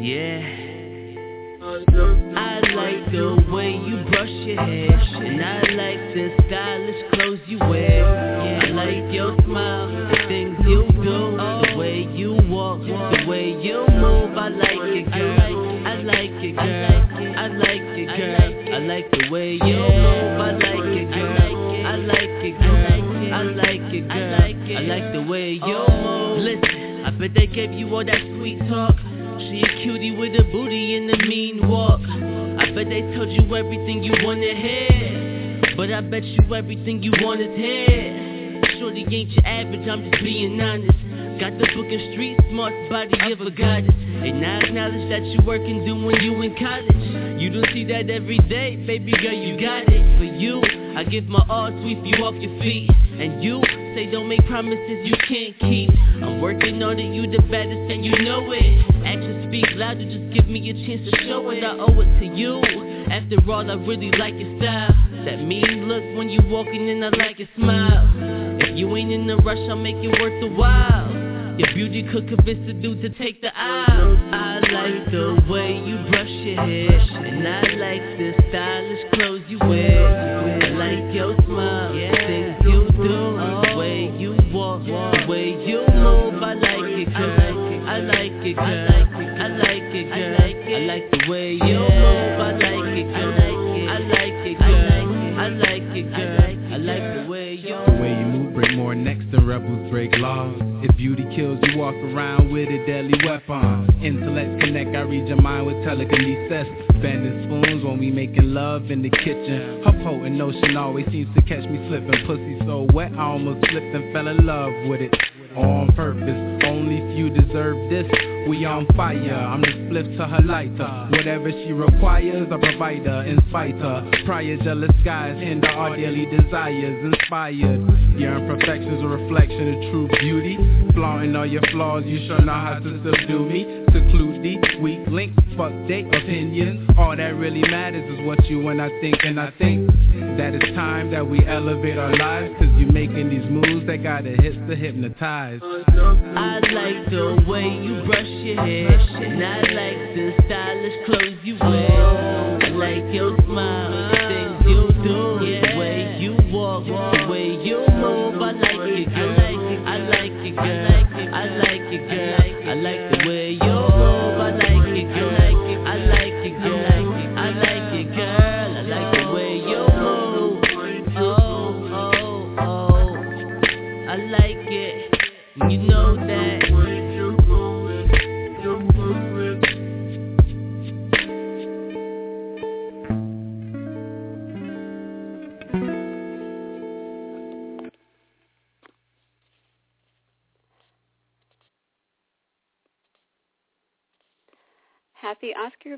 Yeah. I like the way you brush your hair, and I like the stylish clothes you wear. I like your smile, the things you do, the way you walk, the way you move. I like it, girl. I like it, girl. I like it, girl. I like the way you move. I like it, girl. I like it, girl. I like it, girl. I like the way you move. Listen, I bet they gave you all that sweet talk. She a cutie with a booty and a mean walk. I bet they told you everything you wanna hear. But I bet you everything you wanted hear. Shorty ain't your average, I'm just being honest. Got the book street smart body of a goddess. And I acknowledge that you work working doing you in college. You don't see that every day, baby girl, you got it. For you, I give my all, to sweep you off your feet. And you say don't make promises you can't keep. I'm working on it, you the baddest and you know it. Actions speak louder, just give me a chance to show it. I owe it to you. After all, I really like your style. That mean look when you walking in, I like your smile. If you ain't in a rush, I'll make it worth the while. Your beauty could convince the dude to take the aisle. I like the way you brush your hair, and I like the stylish clothes you wear. I like jealous skies hinder our daily desires, inspired. Your imperfections a reflection of true beauty. Flaunting all your flaws, you sure know how to subdue me. Seclude thee, weak link, fuck date opinions. All that really matters is what you and I think, and I think that it's time that we elevate our lives. Cause you making these moves that got a hit to hypnotize. I like the way you brush your hair, and I like the stylish clothes you wear.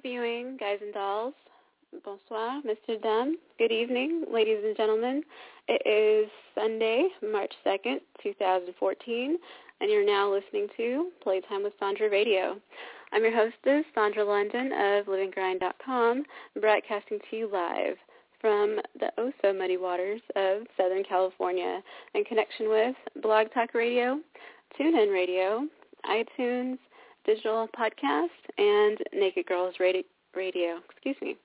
Viewing, guys and dolls. Bonsoir, Mr. Dame. Good evening, ladies and gentlemen. It is Sunday, March 2nd, 2014, and you're now listening to Playtime with Sandra Radio. I'm your hostess, Sandra London of LiveAndGrind.com, broadcasting to you live from the oh-so muddy waters of Southern California in connection with Blog Talk Radio, TuneIn Radio, iTunes, digital podcast, and Naked Girls Radio. radio excuse me.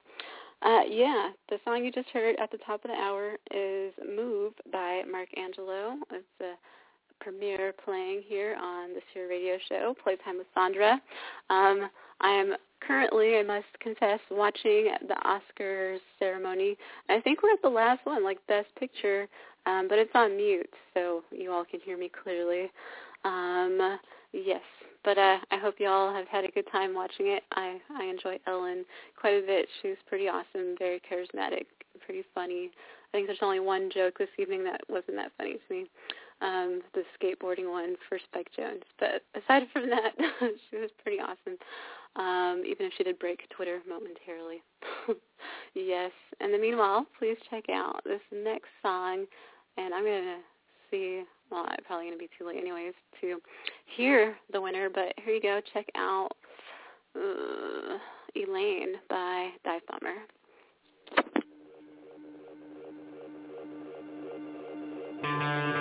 Uh, yeah, the song you just heard at the top of the hour is Move by Mark Angelo. It's a premiere playing here on this here radio show, Playtime with Sandra. Um, I am currently, I must confess, watching the Oscars ceremony. I think we're at the last one, like Best Picture, um, but it's on mute, so you all can hear me clearly. Um, yes, but uh, I hope you all have had a good time watching it. I I enjoy Ellen quite a bit. She's pretty awesome, very charismatic, pretty funny. I think there's only one joke this evening that wasn't that funny to me. um, the skateboarding one for Spike Jonze. But aside from that, she was pretty awesome. Um, even if she did break Twitter momentarily. yes. And then meanwhile, please check out this next song. And I'm gonna see. Well, I'm probably gonna be too late anyways to hear the winner. But here you go. Check out uh, Elaine by Dive Bomber. I can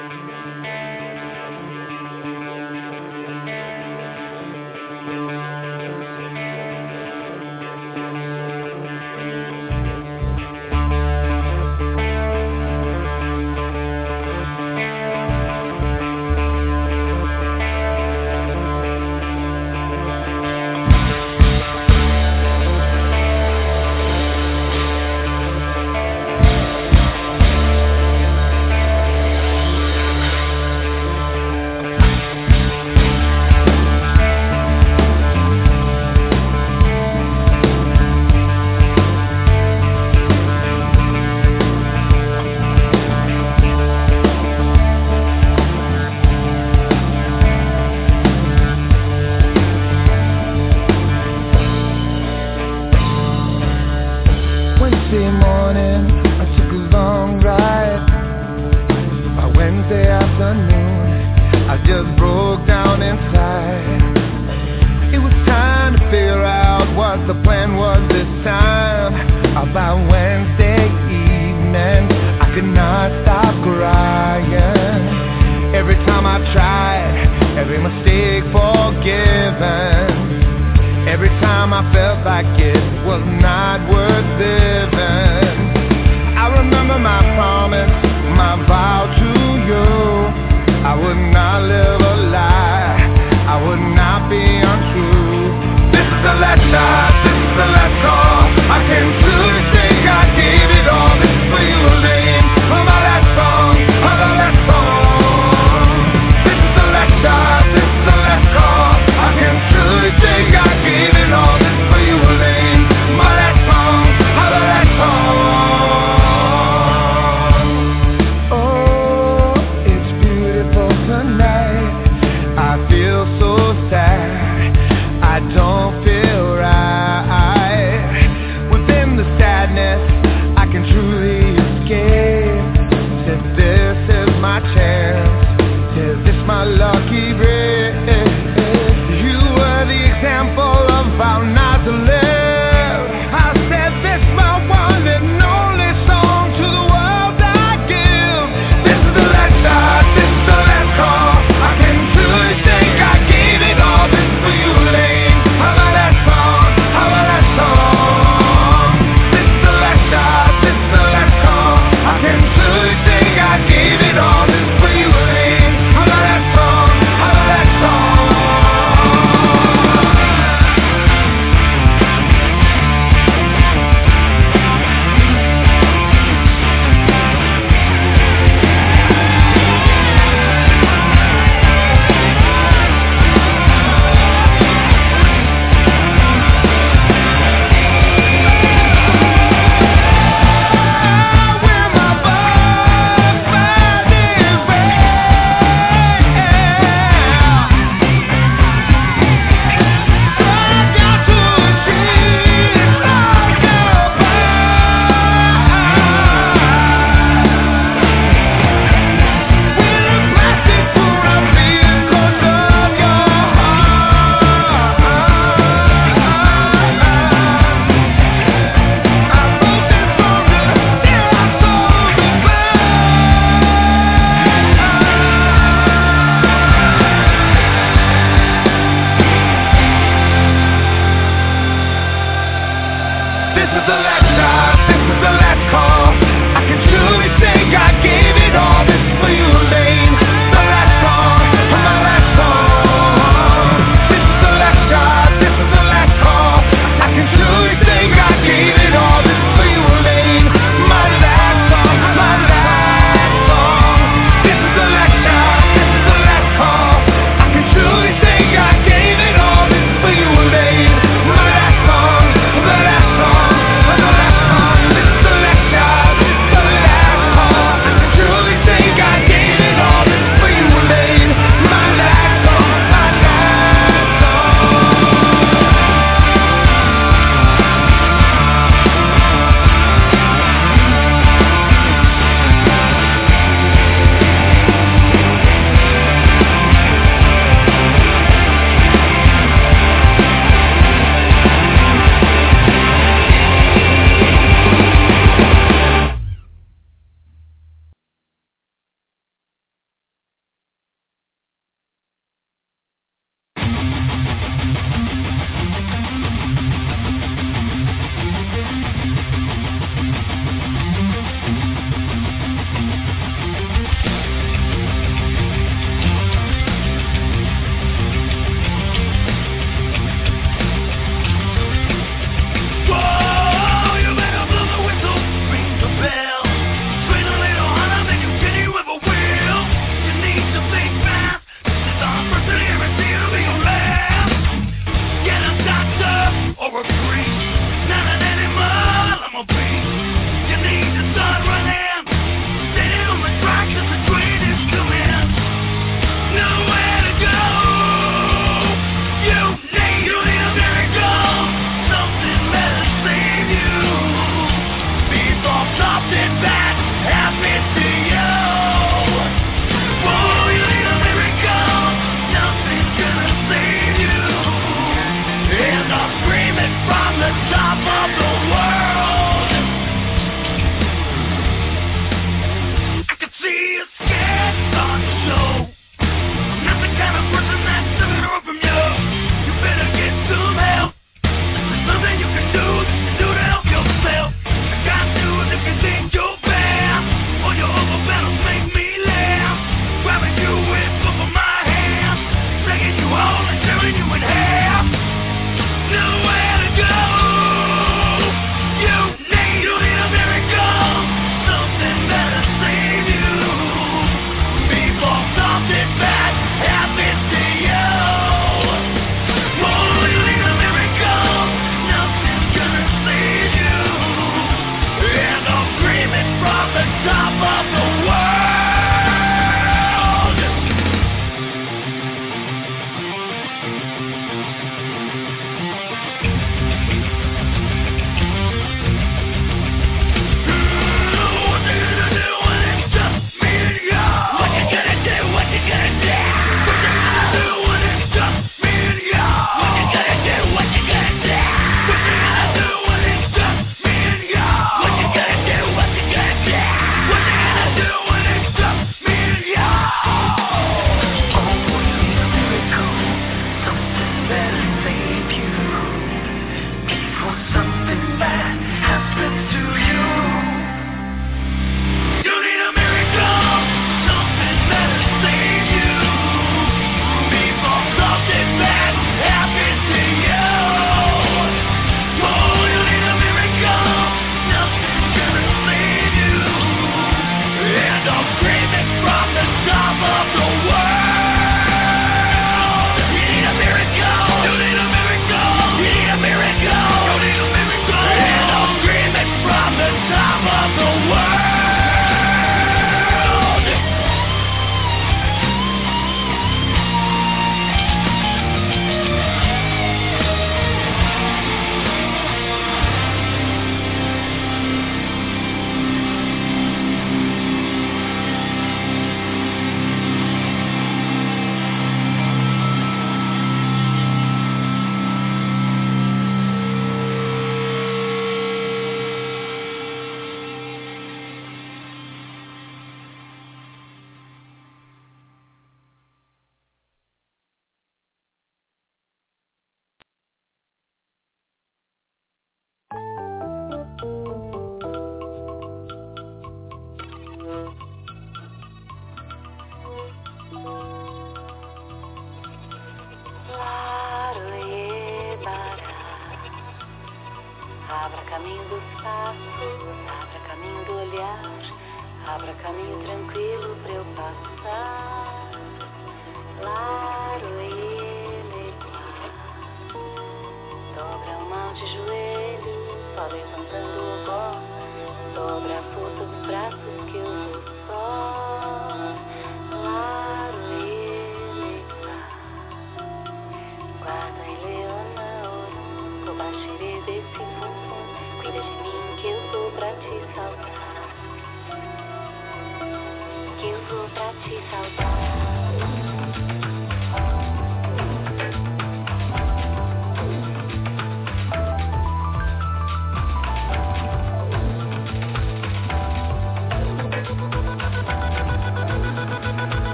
my chance. Is this my love?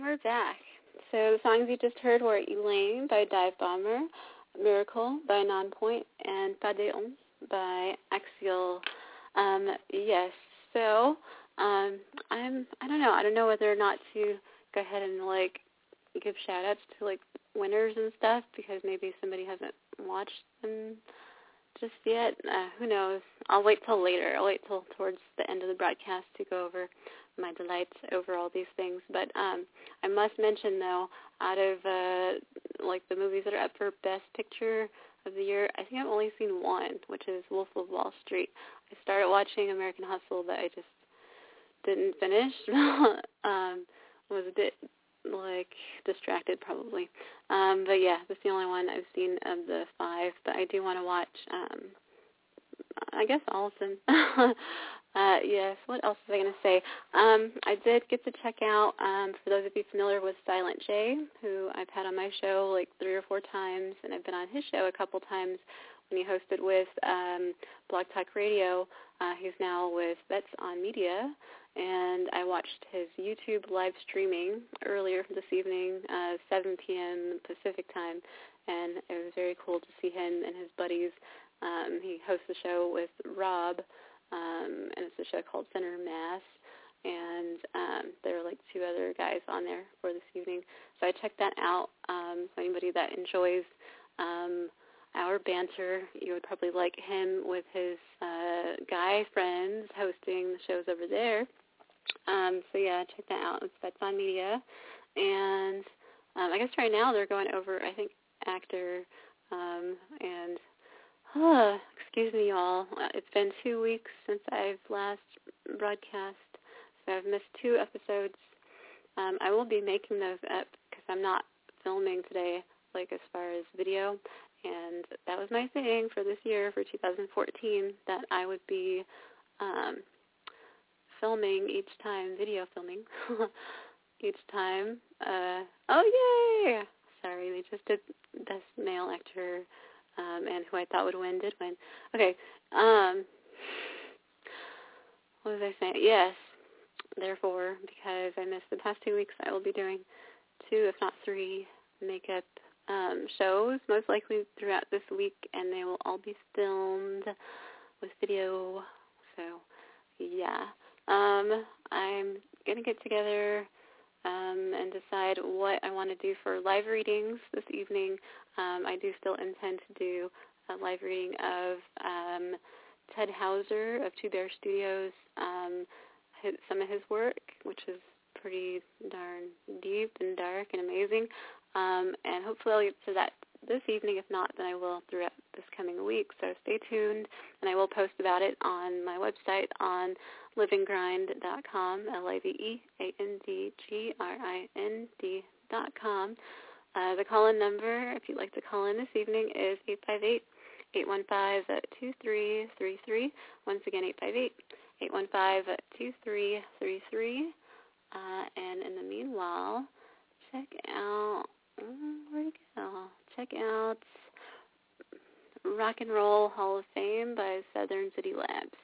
And we're back. So the songs you just heard were Elaine by Dive Bomber, Miracle by Nonpoint, and Pas de by Axial. Um, yes. So um, I'm. I don't know. I don't know whether or not to go ahead and like give shout outs to like winners and stuff because maybe somebody hasn't watched them just yet. Uh, who knows? I'll wait till later. I'll wait till towards the end of the broadcast to go over my delights over all these things. But um, I must mention though, out of uh, like the movies that are up for Best Picture of the year, I think I've only seen one, which is Wolf of Wall Street. I started watching American Hustle, but I just didn't finish. um, was a bit like distracted probably. Um, but yeah, that's the only one I've seen of the five. But I do want to watch. Um, I guess all of them. uh, yes. What else was I going to say? Um, I did get to check out. Um, for those of you familiar with Silent J, who I've had on my show like three or four times, and I've been on his show a couple times when he hosted with um, Blog Talk Radio. Uh, he's now with Vets on Media, and I watched his YouTube live streaming earlier this evening, uh, 7 p.m. Pacific time, and it was very cool to see him and his buddies. Um, he hosts a show with Rob, um, and it's a show called Center Mass, and um, there are like two other guys on there for this evening. So I checked that out. Um, so anybody that enjoys um, our banter. You would probably like him with his uh, guy friends hosting the shows over there. Um, so yeah, check that out. It's Vets on Media, and um, I guess right now they're going over I think actor um, and uh, excuse me, y'all. Uh, it's been two weeks since I've last broadcast, so I've missed two episodes. Um, I will be making those up because I'm not filming today, like as far as video, and that was my thing for this year for 2014 that I would be um, filming each time, video filming each time. Uh, oh yay! Sorry, we just did best male actor, um, and who I thought would win did win. Okay, um, what was I saying? Yes, therefore, because I missed the past two weeks, I will be doing two, if not three, makeup um, shows, most likely throughout this week, and they will all be filmed with video. So, yeah. Um, I'm going to get together um, and decide what I want to do for live readings this evening. Um, I do still intend to do a live reading of um, Ted Hauser of Two Bear Studios, um, his, some of his work, which is pretty darn deep and dark and amazing. Um, and hopefully I'll get to that this evening. If not, then I will throughout this coming week. So stay tuned, and I will post about it on my website on liveandgrind.com, L-I-V-E-A-N-D-G-R-I-N-D dot com. Uh, the call-in number, if you'd like to call in this evening, is 858-815-2333. Once again, 858-815-2333. Uh, and in the meanwhile, check out where'd it go? Check out Rock and Roll Hall of Fame by Southern City Labs.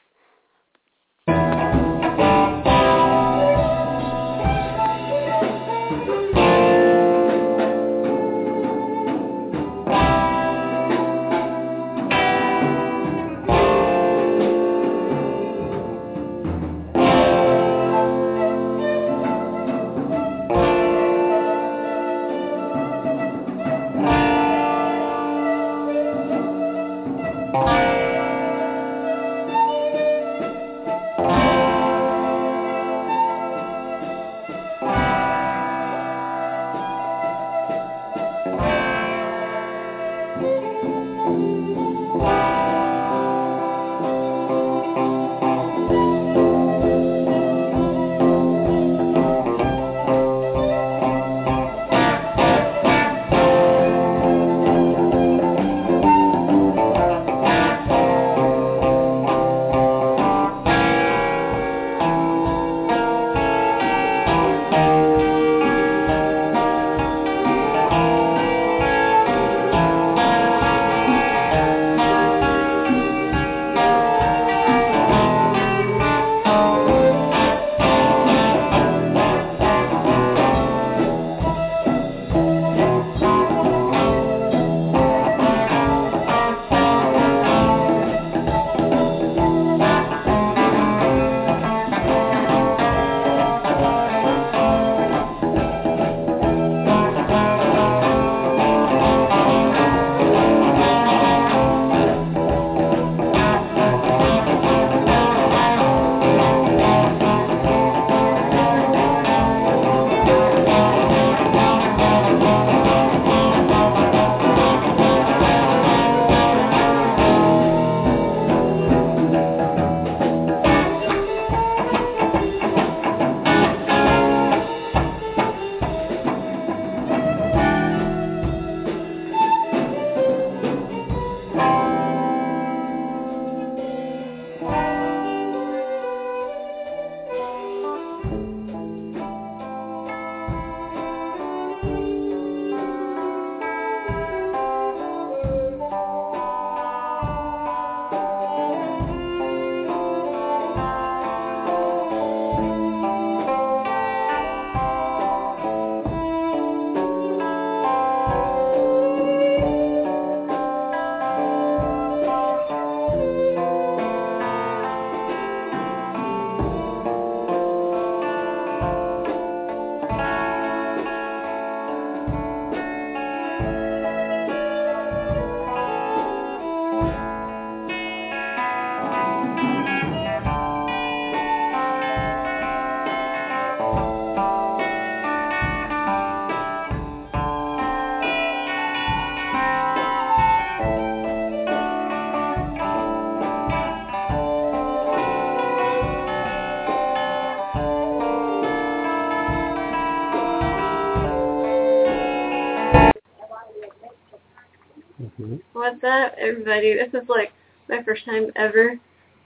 Everybody? This is like my first time ever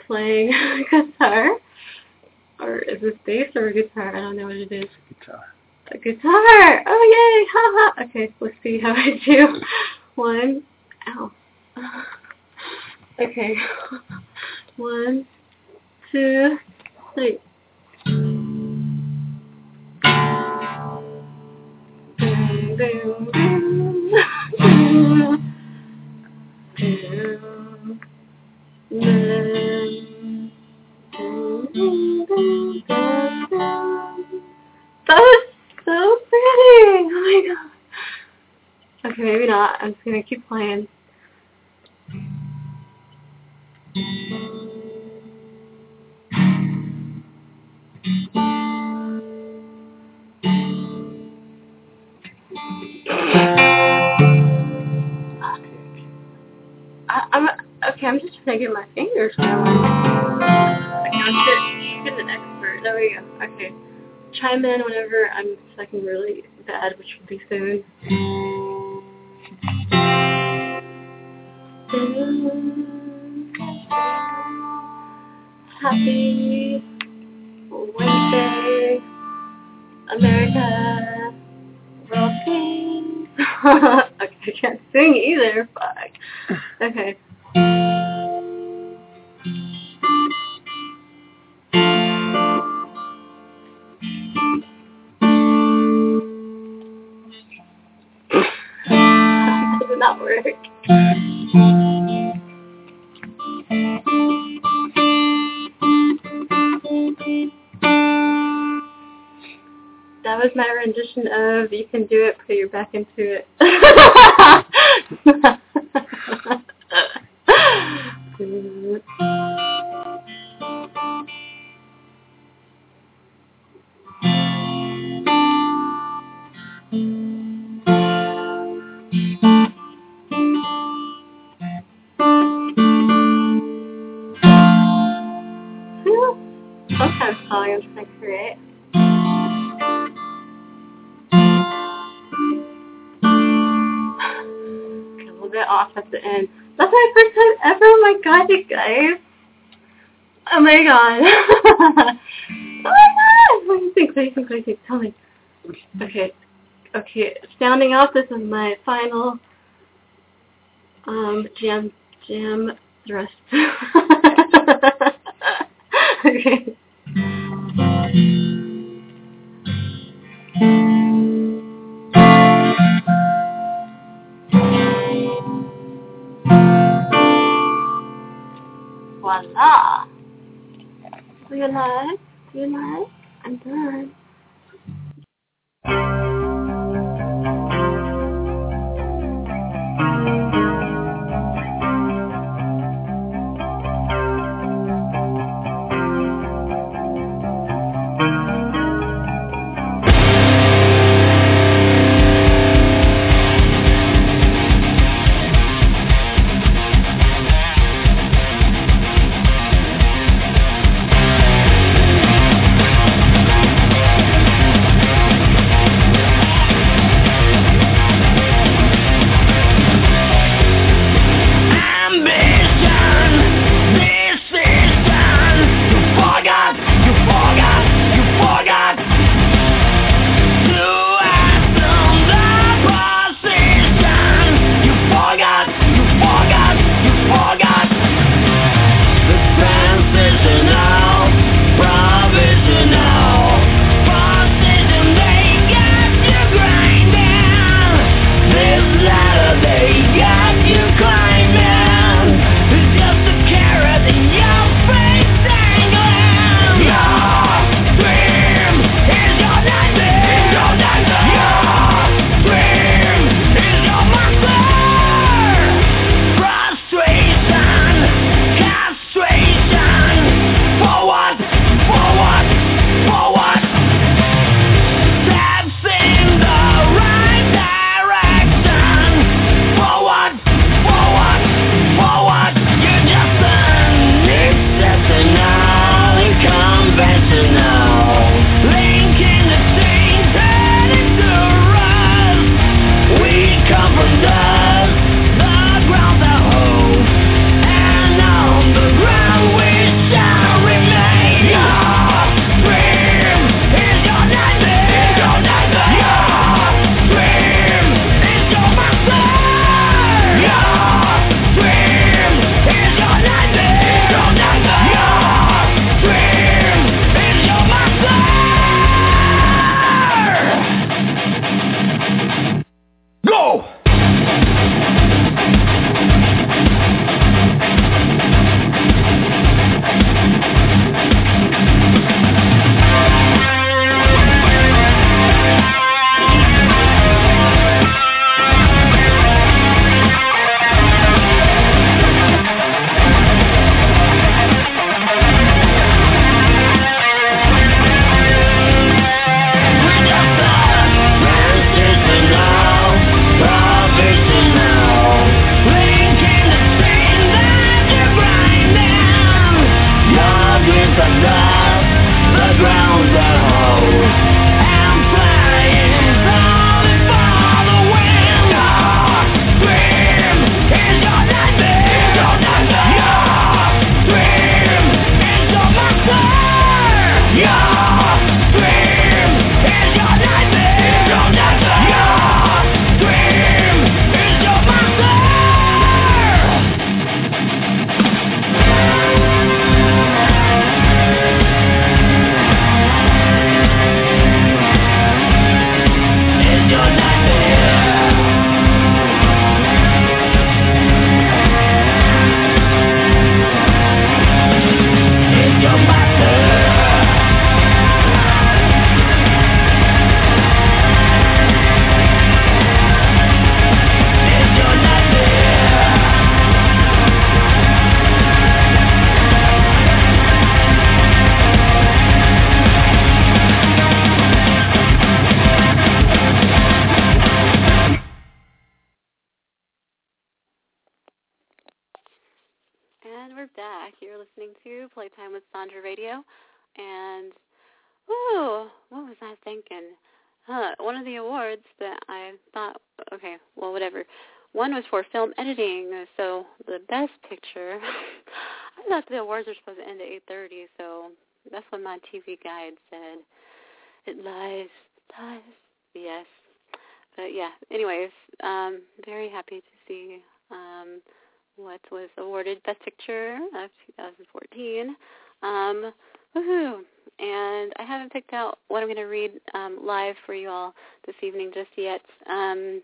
playing guitar. Or is this bass or a guitar? I don't know what it is. Guitar. A guitar! Oh, yay! Ha ha! Okay, let's see how I do. One. Ow. Okay. One, two, three. I'm just gonna keep playing. I, I'm okay. I'm just get my fingers going. Get, an expert. There we go. Okay, chime in whenever I'm sucking really bad, which will be soon. Happy Wednesday, America. Peace. okay, I can't sing either. Fuck. Okay. Does not work. Was my rendition of "You Can Do It, Put Your Back Into It." Sometimes off at the end. That's my first time ever. Oh my god, you guys. Oh my god. oh my god. What do you think? What do you think? What do you think? Tell me. Okay. Okay. Sounding off, this is my final um jam jam thrust. okay. You like? I'm done. Awards that I thought, okay, well, whatever. One was for film editing, so the best picture. I thought the awards were supposed to end at 8:30, so that's what my TV guide said. It lies, lies. Yes, but yeah. Anyways, um, very happy to see um, what was awarded Best Picture of 2014. Um, woohoo! And I haven't picked out what I'm going to read um, live for you all this evening just yet. Um,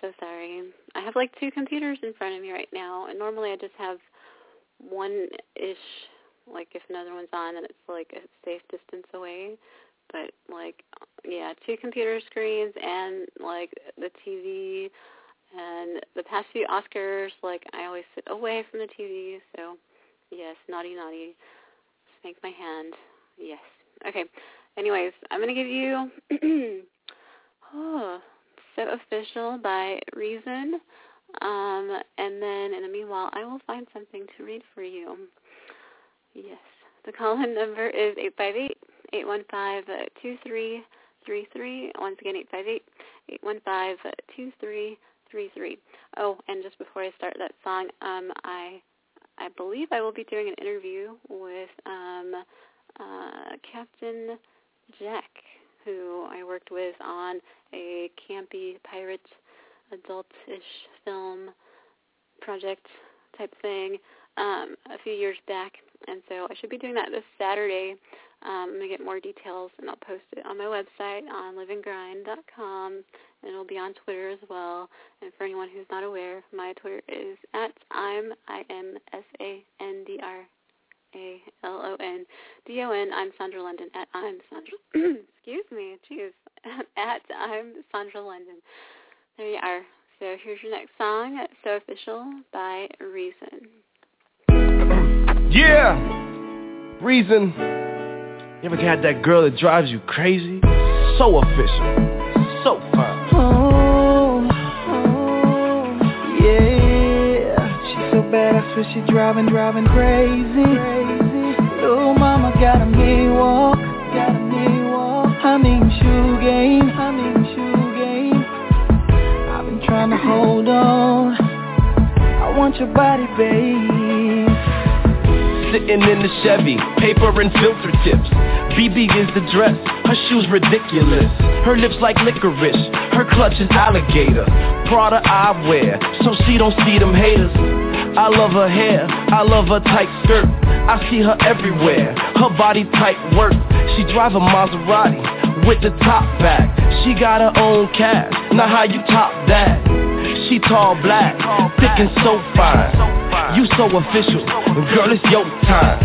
so sorry. I have like two computers in front of me right now, and normally I just have one-ish. Like if another one's on, then it's like a safe distance away. But like, yeah, two computer screens and like the TV and the past few Oscars, like I always sit away from the TV, so yes, naughty naughty. Spank my hand. Yes. Okay. Anyways, I'm gonna give you oh, so official by Reason. Um, and then in the meanwhile I will find something to read for you. Yes. The call-in number is eight five eight eight one five two three three three. Once again, eight five eight eight one five two three three three. Oh, and just before I start that song, um, I I believe I will be doing an interview with um, uh, Captain Jack, who I worked with on a campy pirate adult-ish film project type thing um, a few years back, and so I should be doing that this Saturday. Um, I'm going to get more details, and I'll post it on my website on liveandgrind.com, and it'll be on Twitter as well. And for anyone who's not aware, my Twitter is at I'm I M S A N D R A L O N D O N. I'm Sandra London at I'm Sandra. excuse me, jeez, at I'm Sandra London. There you are. So here's your next song, So Official by Reason. Yeah, Reason. You ever had that girl that drives you crazy? So official, so fine. She's so she driving, driving crazy. Little mama got a walk, got a me walk. I mean shoe game, I mean shoe game. I've been trying to hold on. I want your body, babe. Sitting in the Chevy, paper and filter tips. BB is the dress, her shoes ridiculous. Her lips like licorice, her clutch is alligator. Prada I wear, so she don't see them haters. I love her hair, I love her tight skirt. I see her everywhere, her body tight work. She drive a Maserati with the top back. She got her own cash, now how you top that? She tall black, thick and so fine. You so official, girl, it's your time.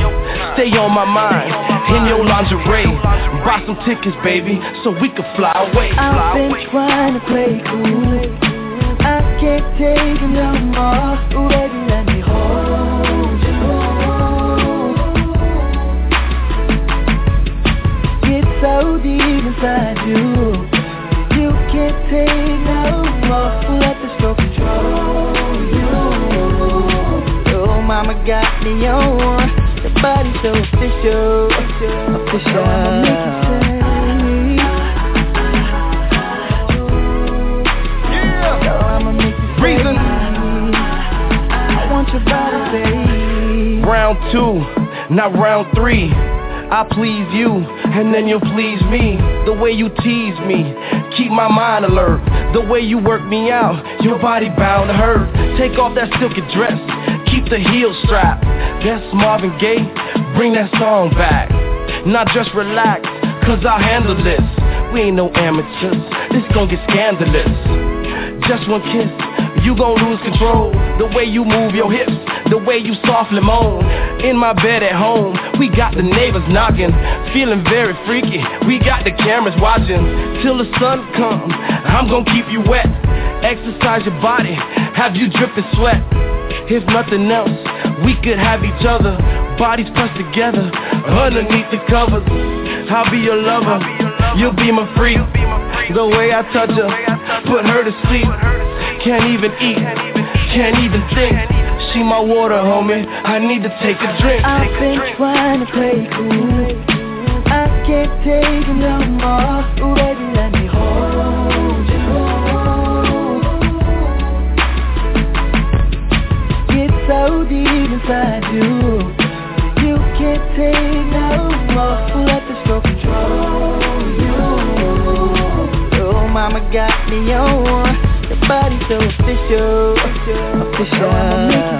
Stay on my mind, in your lingerie. Buy some tickets, baby, so we can fly away. I've been trying to play cool. Can't take no more. Ooh, baby, let me hold you. Get so deep inside you. You can't take no more. Let the stroke control you. Oh, mama got me on. Your body so official, official. I'ma Round two, not round three. I please you, and then you'll please me. The way you tease me, keep my mind alert. The way you work me out, your body bound to hurt. Take off that silky dress, keep the heel strapped. That's Marvin Gaye, bring that song back. Now just relax, cause I'll handle this. We ain't no amateurs, this gon' get scandalous. Just one kiss, you gon' lose control. The way you move your hips, the way you softly moan. In my bed at home, we got the neighbors knocking, feeling very freaky. We got the cameras watching till the sun comes. I'm gon' keep you wet, exercise your body, have you dripping sweat. If nothing else, we could have each other, bodies pressed together underneath the covers. I'll be your lover, you'll be my freak. The way I touch her, put her to sleep. Can't even eat, can't even think. See my water, homie. I need to take a drink. I've been trying to play cool. I can't take it no more. Ooh, baby, let me hold you. Get so deep inside you. You can't take no more. Let the stroke control you. Oh, mama got me on. Your so official. Official.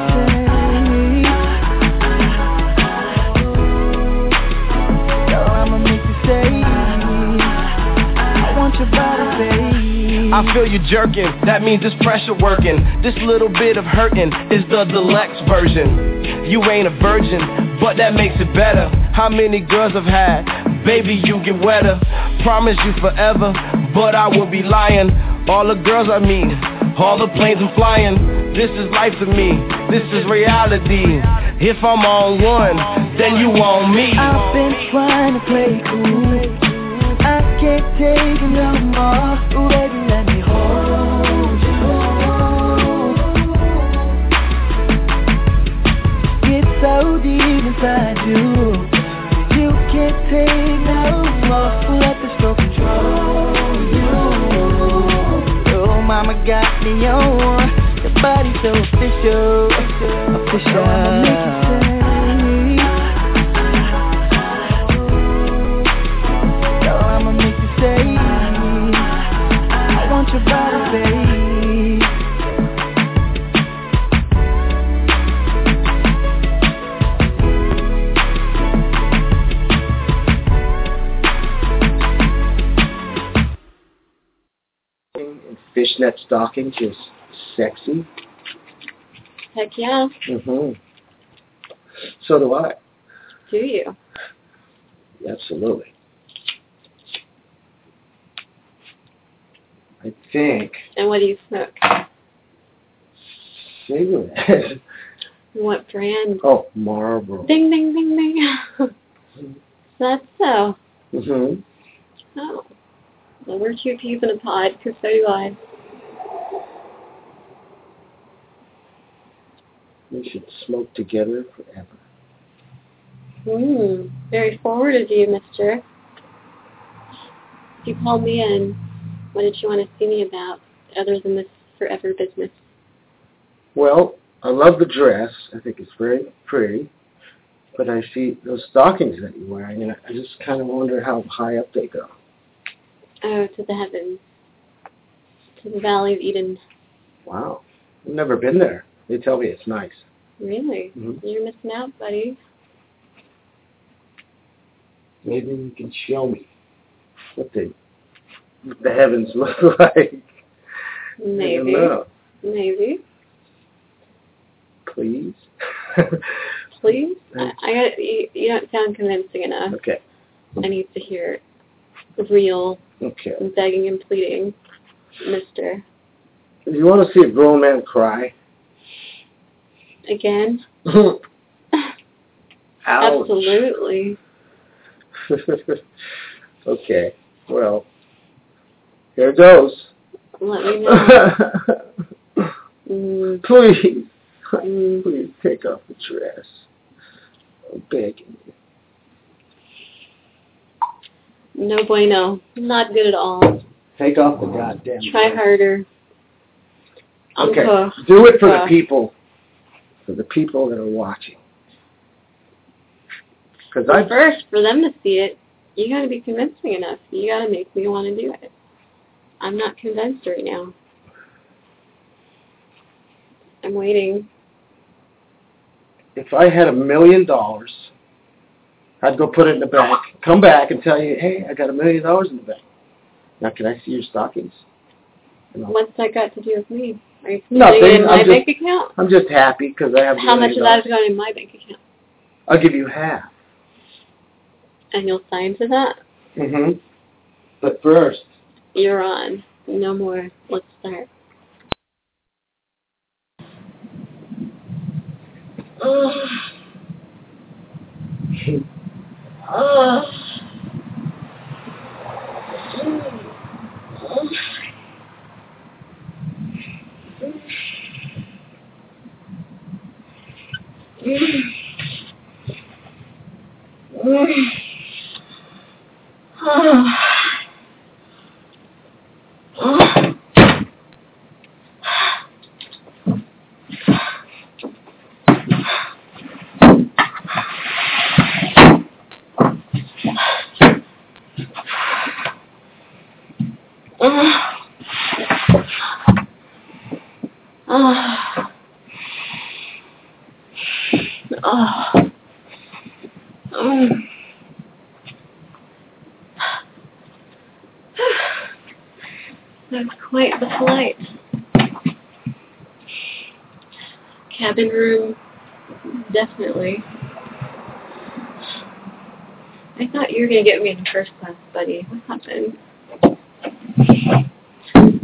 I feel you jerking, that means it's pressure working. This little bit of hurting is the deluxe version. You ain't a virgin, but that makes it better. How many girls I've had? Baby, you get wetter. Promise you forever, but I will be lying. All the girls I meet, all the planes I'm flying. This is life to me, this is reality. If I'm on one, then you on me. I've been trying to play cool. I can't take it no more. Ooh, baby, let me hold you. Get so deep inside you. You can't take no more. Let the stroke control mama got me on. Your body so official. Official. Girl, I'ma make you say I want your body, babe fishnet stockings is sexy. Heck yeah. hmm So do I. Do you? Absolutely. I think And what do you smoke? cigarette. What brand? oh, Marlboro. Ding, ding, ding, ding. That's so. hmm Oh. Well, we're two peas in a pod, because so do I. We should smoke together forever. Hmm. Very forward of you, mister. You called me in. What did you want to see me about, other than this forever business? Well, I love the dress. I think it's very pretty. But I see those stockings that you're wearing, and I just kind of wonder how high up they go. Oh, to the heavens. To the Valley of Eden. Wow. I've never been there. They tell me it's nice. Really? Mhm. You're missing out, buddy. Maybe you can show me what the the heavens look like. Maybe. Maybe. Please. Please? I, I got you, you don't sound convincing enough. okay. I need to hear real Okay. begging and pleading, mister. Do you want to see a grown man cry? Again? Absolutely. okay. Well, here goes. Let me know. Mm, Please. mm. Please take off the dress. I'm begging you. No bueno. Not good at all. Take off the goddamn Try dress. harder. Okay. Encore. Do it for the Uh, people. For the people that are watching. Because I first, for them to see it, you gotta be convincing enough. You gotta make me want to do it. I'm not convinced right now. I'm waiting. if I had a million dollars, I'd go put it in the bank, come back and tell you, hey, I got a million dollars in the bank. Now, can I see your stockings? You know, What's that got to do with me? Are you Nothing, putting it in my I'm just- bank account? I'm just happy because I have. How much of that is going in my bank account? I'll give you half. And you'll sign to that? Mm-hmm. But first, You're on. No more. Let's start. Oh. Oh. That's quite the flight. Cabin room, definitely. I thought you were gonna get me in first class, buddy. What happened?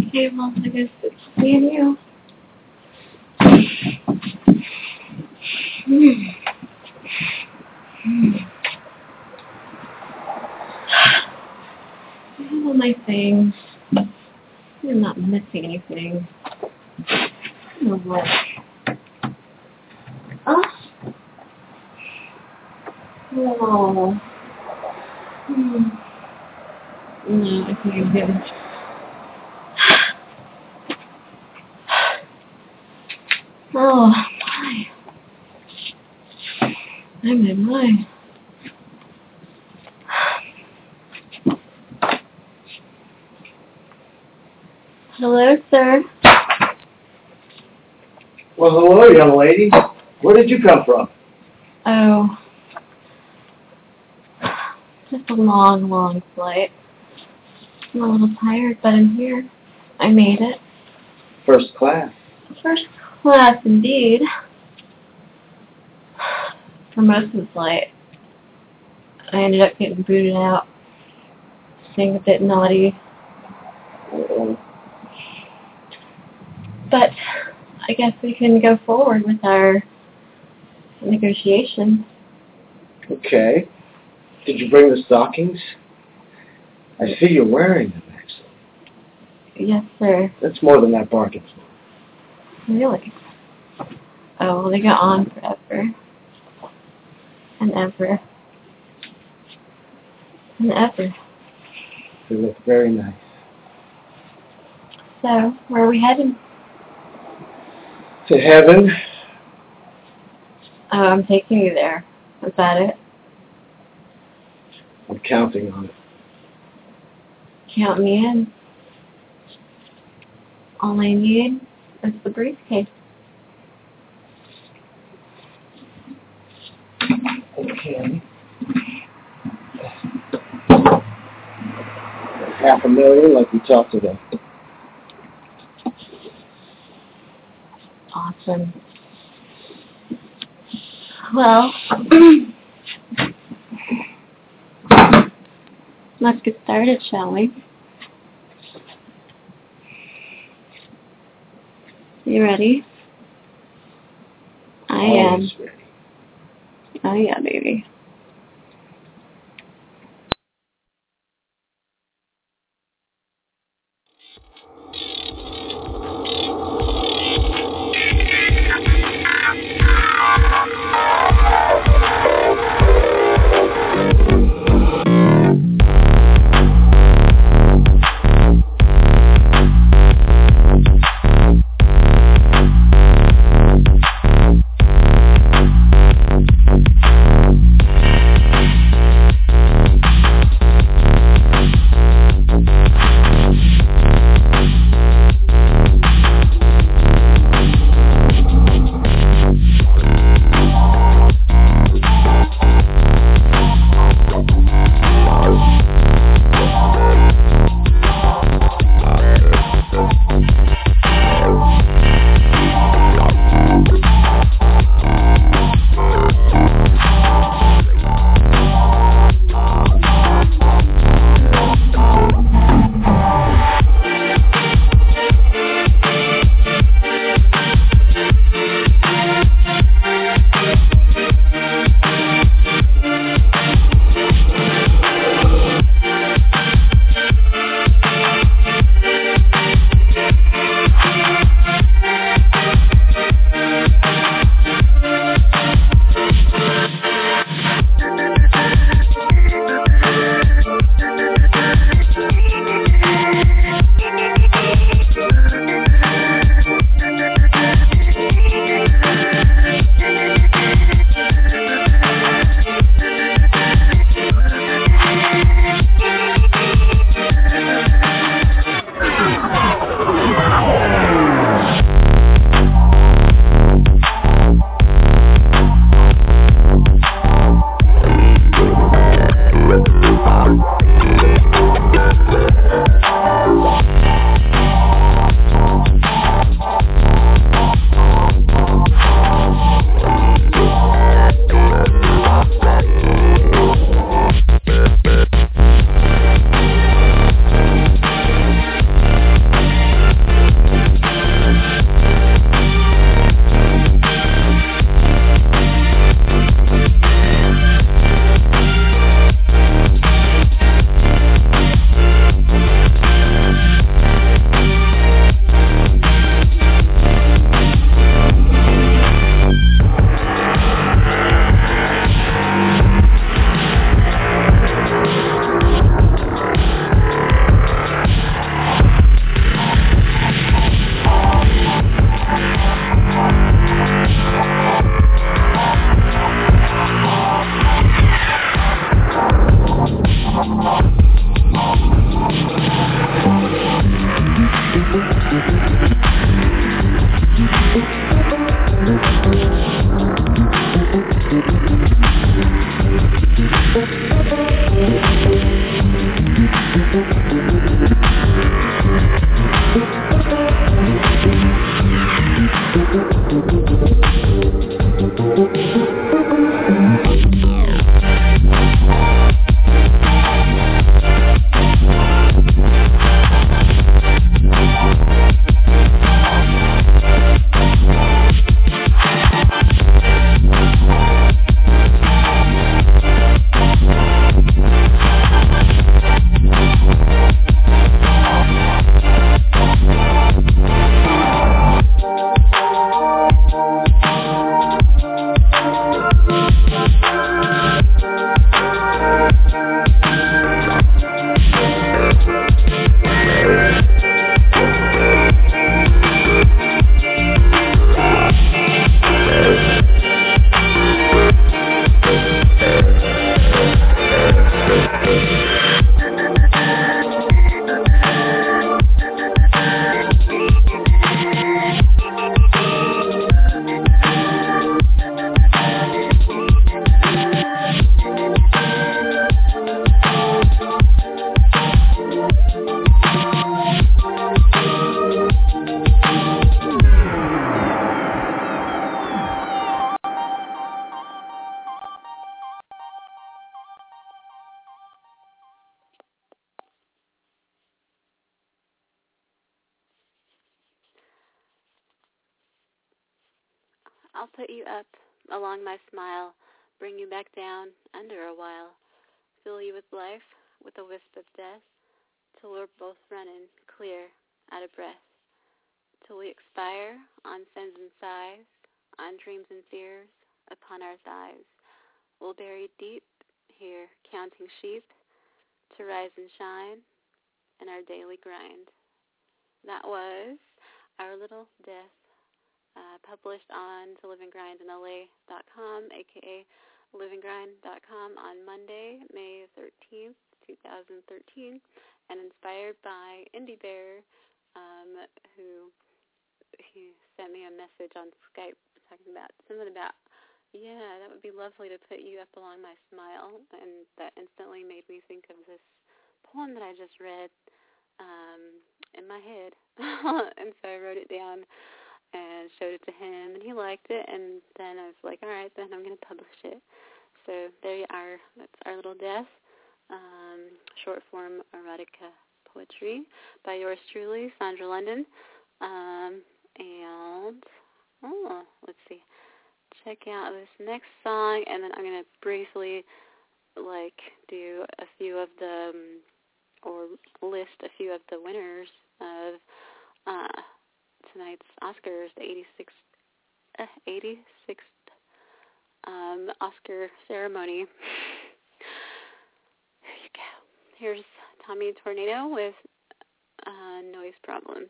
Okay, well, I guess it's and you. Have all my things. I'm not missing anything. No what? Oh. Oh. Hmm. No, I think I'm good. Oh my. I'm in my. Hello, sir. Well, hello, young lady. Where did you come from? Oh. Just a long, long flight. I'm a little tired, but I'm here. I made it. First class. First class indeed. For most of the flight. I ended up getting booted out. Being a bit naughty. But I guess we can go forward with our negotiations. Okay. Did you bring the stockings? I see you're wearing them, actually. Yes, sir. That's more than that bargain. For. Really? Oh, well, they go on forever. And ever. And ever. They look very nice. So, where are we heading? To heaven? Oh, I'm taking you there. Is that it? I'm counting on it. Count me in. All I need is the briefcase. Okay. Half a million, like we talked about. Awesome. Well, let's get started, shall we? You ready? I am. Ready. Oh yeah, baby. I'll put you up along my smile, bring you back down under a while, fill you with life, with a wisp of death, till we're both running clear, out of breath, till we expire on sins and sighs, on dreams and fears, upon our thighs. We'll bury deep here, counting sheep, to rise and shine in our daily grind. That was Our Little Death, uh, published on toliveandgrindinla.com, aka liveandgrind.com on Monday, May 13th, 2013, and inspired by Indie Bear, um, who he sent me a message on Skype talking about something about yeah, that would be lovely to put you up along my smile, and that instantly made me think of this poem that I just read um, in my head, and so I wrote it down and showed it to him, and he liked it, and then I was like, all right, then I'm going to publish it. So there you are. That's our little death, um, short form erotica poetry by yours truly, Sandra London, um, and oh, let's see check out this next song, and then I'm gonna briefly like do a few of the um, or list a few of the winners of uh, tonight's Oscars, the 86th, uh, 86th um, Oscar ceremony. Here you go. Here's Tommy Tornado with uh, Noise Problems.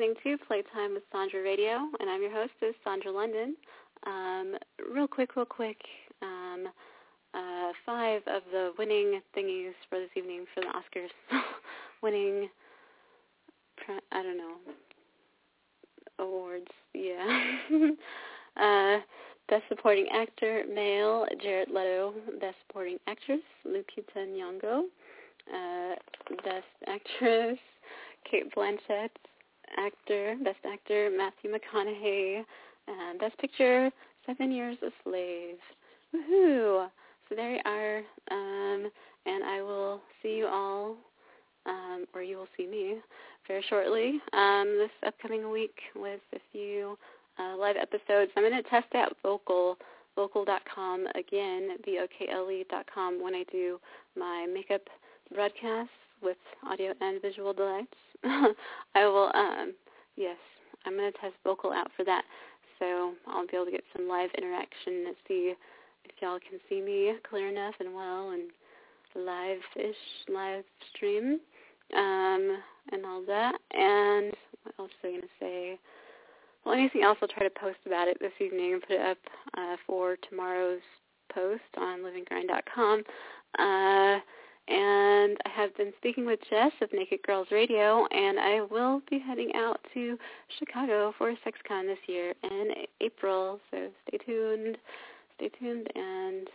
Listening to Playtime with Sandra Radio, and I'm your hostess, Sandra London. Um, real quick, real quick. Um, uh, five of the winning thingies for this evening for the Oscars. winning, I don't know, awards. Yeah. uh, Best Supporting Actor, male, Jared Leto. Best Supporting Actress, Lupita Nyong'o. Uh, Best Actress, Cate Blanchett. Actor, Best Actor, Matthew McConaughey. And Best Picture, Seven Years a Slave. Woohoo! So there you are. Um, and I will see you all, um, or you will see me very shortly um, this upcoming week with a few uh, live episodes. I'm going to test out Vokle Vokle.com again, V-O-K-L-E.com, when I do my makeup broadcasts with audio and visual delights. I will, um, yes, I'm going to test Vokle out for that. So I'll be able to get some live interaction and see if y'all can see me clear enough and well and live-ish live stream um, and all that. And what else was I going to say? Well, anything else, I'll try to post about it this evening and put it up uh, for tomorrow's post on liveandgrind.com. Uh, and I have been speaking with Jess of Naked Girls Radio, and I will be heading out to Chicago for SexCon this year in April. So stay tuned, stay tuned, and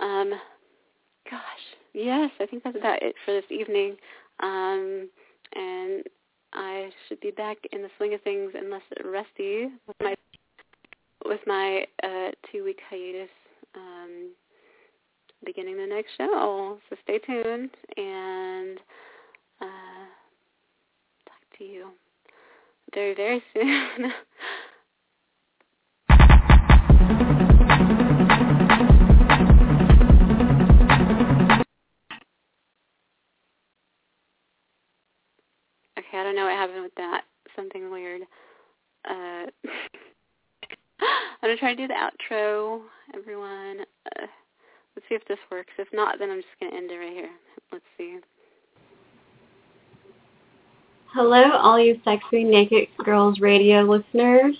um, gosh, yes, I think that's about it for this evening. Um, and I should be back in the swing of things unless Rusty with my with my uh, two week hiatus um, beginning the next show. So stay tuned and uh, talk to you very very soon. Okay, I don't know what happened with that. Something weird. Uh, I'm gonna try to do the outro, everyone. Uh, let's see if this works. If not, then I'm just gonna end it right here. Let's see. Hello, all you sexy naked girls radio listeners.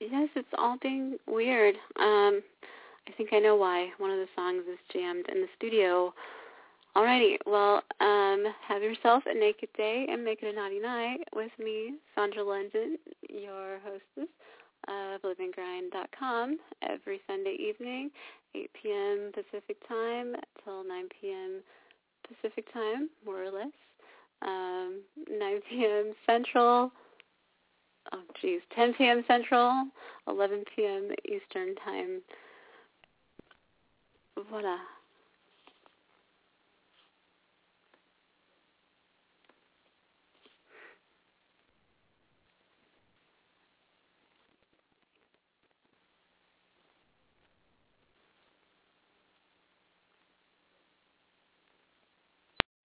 Yes, it's all being weird. Um, I think I know why. One of the songs is jammed in the studio. Alrighty, well, um, have yourself a naked day and make it a naughty night with me, Sandra London, your hostess of liveandgrind.com every Sunday evening, 8 p.m. Pacific time till 9 p.m. Pacific time, more or less. Um, 9 p.m. Central, oh geez, 10 p.m. Central, 11 p.m. Eastern time. Voila.